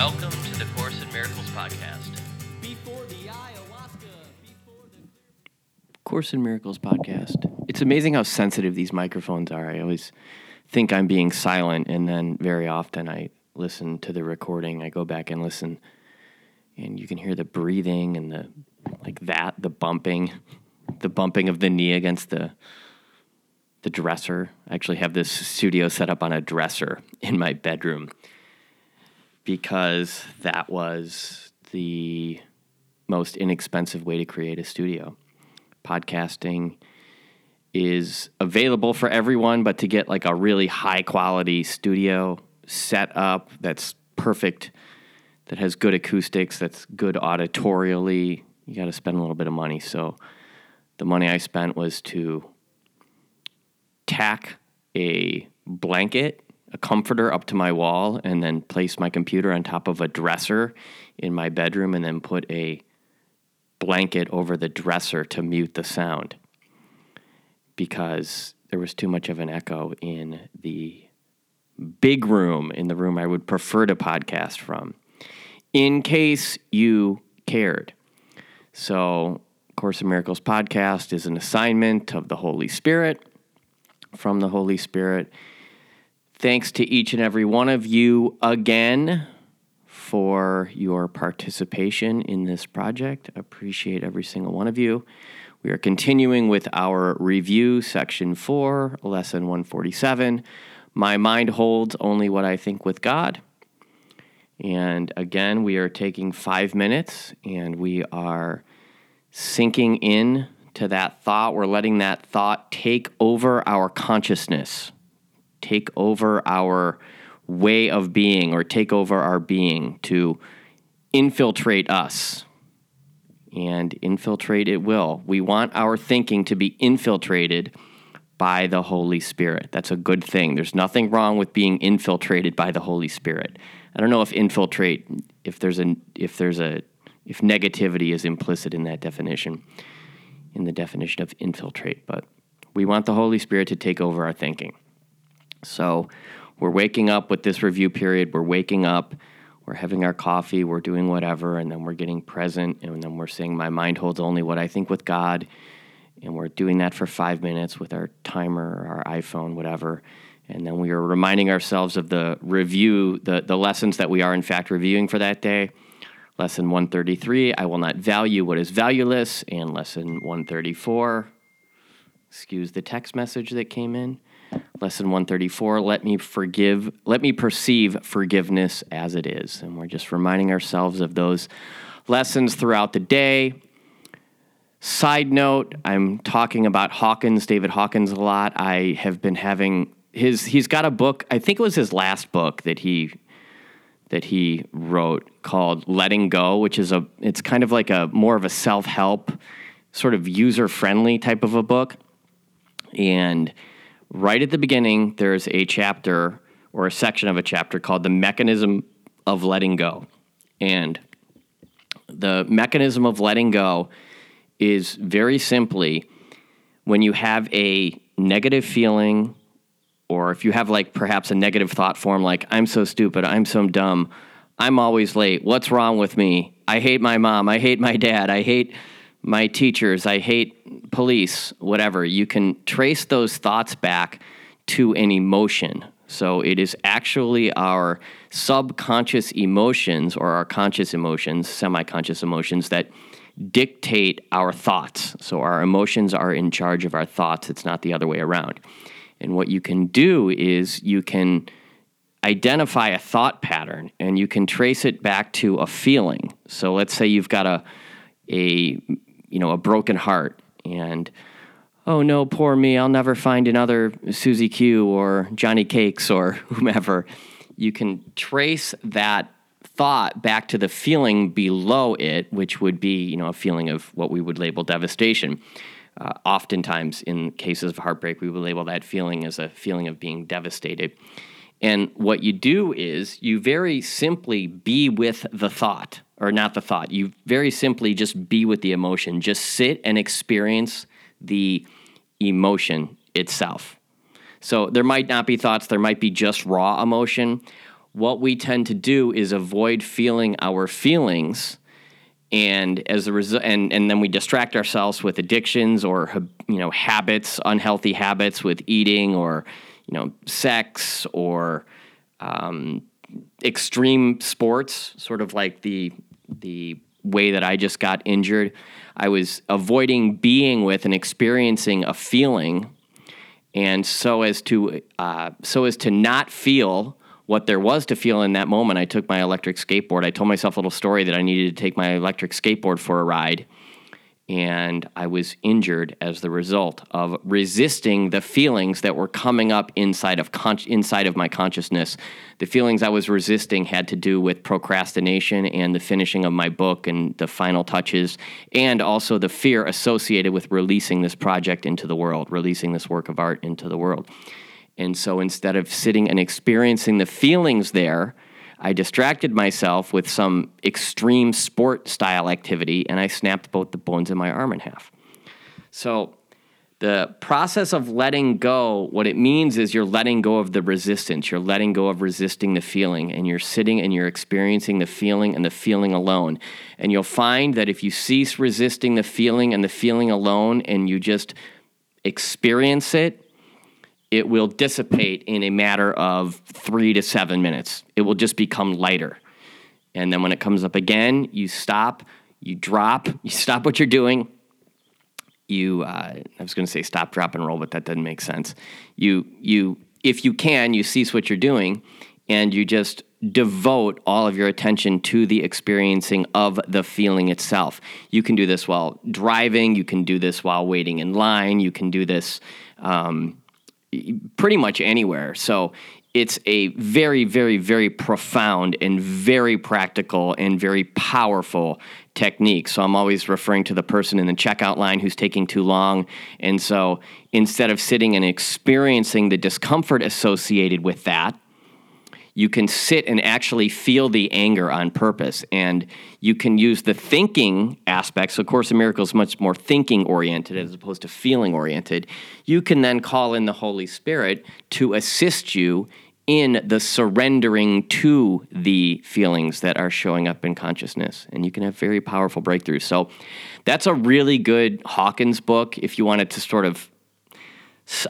Welcome to the Course in Miracles podcast. Before the ayahuasca, before the Course in Miracles podcast. It's amazing how sensitive these microphones are. I always think I'm being silent, and then very often I listen to the recording. I go back and listen, and you can hear the breathing and the like that, the bumping, the bumping of the knee against the the dresser. I actually have this studio set up on a dresser in my bedroom because that was the most inexpensive way to create a studio. Podcasting is available for everyone, but to get like a really high quality studio set up that's perfect, that has good acoustics, that's good auditorially, you got to spend a little bit of money. So the money I spent was to tack a blanket, a comforter up to my wall, and then place my computer on top of a dresser in my bedroom, and then put a blanket over the dresser to mute the sound because there was too much of an echo in the big room, in the room I would prefer to podcast from, in case you cared. So, Course in Miracles podcast is an assignment of the Holy Spirit from the Holy Spirit. Thanks to each and every one of you again for your participation in this project. Appreciate every single one of you. We are continuing with our review, section four, lesson 147. My mind holds only what I think with God. And again, we are taking five minutes and we are sinking in to that thought. We're letting that thought take over our consciousness, take over our way of being, or take over our being to infiltrate us. And infiltrate it will. We want our thinking to be infiltrated by the Holy Spirit. That's a good thing. There's nothing wrong with being infiltrated by the Holy Spirit. I don't know if infiltrate if there's a if there's a if negativity is implicit in that definition in the definition of infiltrate, but we want the Holy Spirit to take over our thinking. So we're waking up with this review period, we're waking up, we're having our coffee, we're doing whatever, and then we're getting present, and then we're saying, My mind holds only what I think with God. And we're doing that for five minutes with our timer, our iPhone, whatever. And then we are reminding ourselves of the review, the, the lessons that we are in fact reviewing for that day. Lesson 133, I will not value what is valueless. And lesson 134, excuse the text message that came in. Lesson 134, let me forgive, let me perceive forgiveness as it is. And we're just reminding ourselves of those lessons throughout the day. Side note, I'm talking about Hawkins, David Hawkins a lot. I have been having his he's got a book, I think it was his last book that he that he wrote called Letting Go, which is a it's kind of like a more of a self-help sort of user-friendly type of a book. And right at the beginning there's a chapter or a section of a chapter called The Mechanism of Letting Go. And the mechanism of letting go is very simply when you have a negative feeling or if you have like perhaps a negative thought form like i'm so stupid i'm so dumb i'm always late what's wrong with me i hate my mom i hate my dad i hate my teachers i hate police whatever you can trace those thoughts back to an emotion so it is actually our subconscious emotions or our conscious emotions semi-conscious emotions that dictate our thoughts. So our emotions are in charge of our thoughts. It's not the other way around. And what you can do is you can identify a thought pattern and you can trace it back to a feeling. So let's say you've got a a you know a broken heart and oh no, poor me, I'll never find another Susie Q or Johnny Cakes or whomever. You can trace that thought back to the feeling below it, which would be, you know, a feeling of what we would label devastation. Uh, oftentimes, in cases of heartbreak, we would label that feeling as a feeling of being devastated. And what you do is you very simply be with the thought, or not the thought. You very simply just be with the emotion. Just sit and experience the emotion itself. So there might not be thoughts, there might be just raw emotion. what we tend to do is avoid feeling our feelings and as a result and, and then we distract ourselves with addictions or you know habits unhealthy habits with eating or you know sex or um, extreme sports sort of like the the way that I just got injured I was avoiding being with and experiencing a feeling and so as to uh, so as to not feel what there was to feel in that moment, I took my electric skateboard. I told myself a little story that I needed to take my electric skateboard for a ride, and I was injured as the result of resisting the feelings that were coming up inside of con- inside of my consciousness. The feelings I was resisting had to do with procrastination and the finishing of my book and the final touches, and also the fear associated with releasing this project into the world, releasing this work of art into the world. And so instead of sitting and experiencing the feelings there, I distracted myself with some extreme sport style activity and I snapped both the bones in my arm in half. So, the process of letting go, what it means is you're letting go of the resistance. You're letting go of resisting the feeling, and you're sitting and you're experiencing the feeling and the feeling alone. And you'll find that if you cease resisting the feeling and the feeling alone and you just experience it, it will dissipate in a matter of three to seven minutes. It will just become lighter. And then when it comes up again, you stop, you drop, you stop what you're doing. You, uh, I was going to say stop, drop, and roll, but that doesn't make sense. You, you, if you can, you cease what you're doing, and you just devote all of your attention to the experiencing of the feeling itself. You can do this while driving. You can do this while waiting in line. You can do this. Um, pretty much anywhere. So it's a very, very, very profound and very practical and very powerful technique. So I'm always referring to the person in the checkout line who's taking too long. And so instead of sitting and experiencing the discomfort associated with that, you can sit and actually feel the anger on purpose. And you can use the thinking aspects. So, Course in Miracles is much more thinking oriented as opposed to feeling oriented. You can then call in the Holy Spirit to assist you in the surrendering to the feelings that are showing up in consciousness. And you can have very powerful breakthroughs. So, that's a really good Hawkins book if you wanted to sort of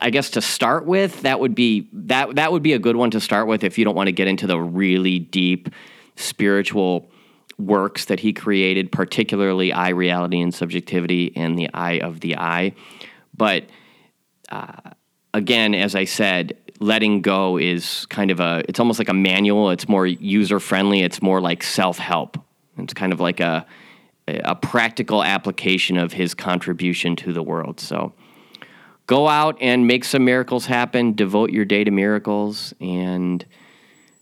I guess to start with, that would be that that would be a good one to start with if you don't want to get into the really deep spiritual works that he created, particularly I, Reality, and Subjectivity, and the Eye of the I. But uh, again, as I said, letting go is kind of a it's almost like a manual. It's more user friendly. It's more like self help. It's kind of like a a practical application of his contribution to the world. So go out and make some miracles happen. Devote your day to miracles and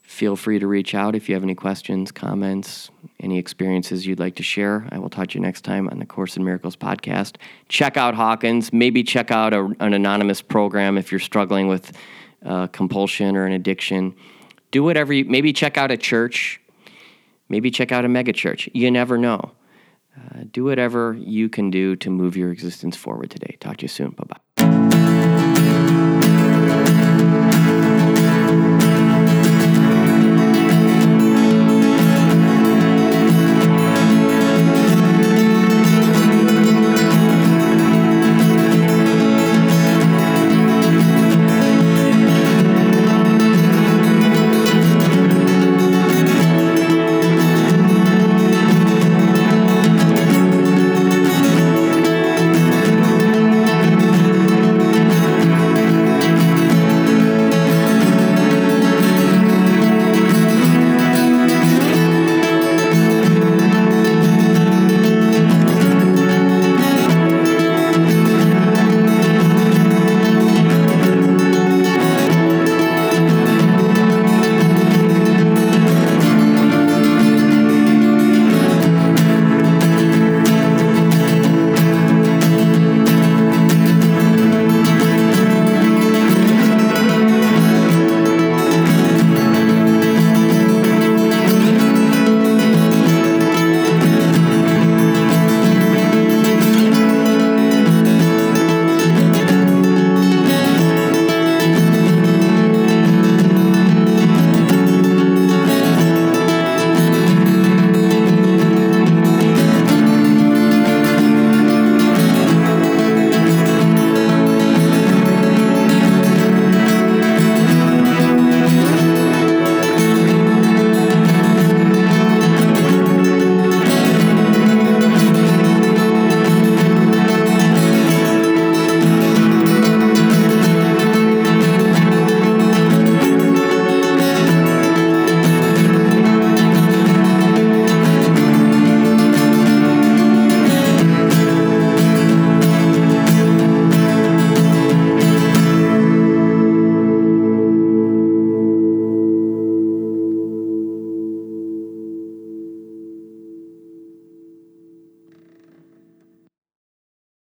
feel free to reach out if you have any questions, comments, any experiences you'd like to share. I will talk to you next time on the Course in Miracles podcast. Check out Hawkins. Maybe check out a, an anonymous program if you're struggling with uh, compulsion or an addiction. Do whatever you, maybe check out a church. Maybe check out a megachurch. You never know. Uh, do whatever you can do to move your existence forward today. Talk to you soon. Bye bye.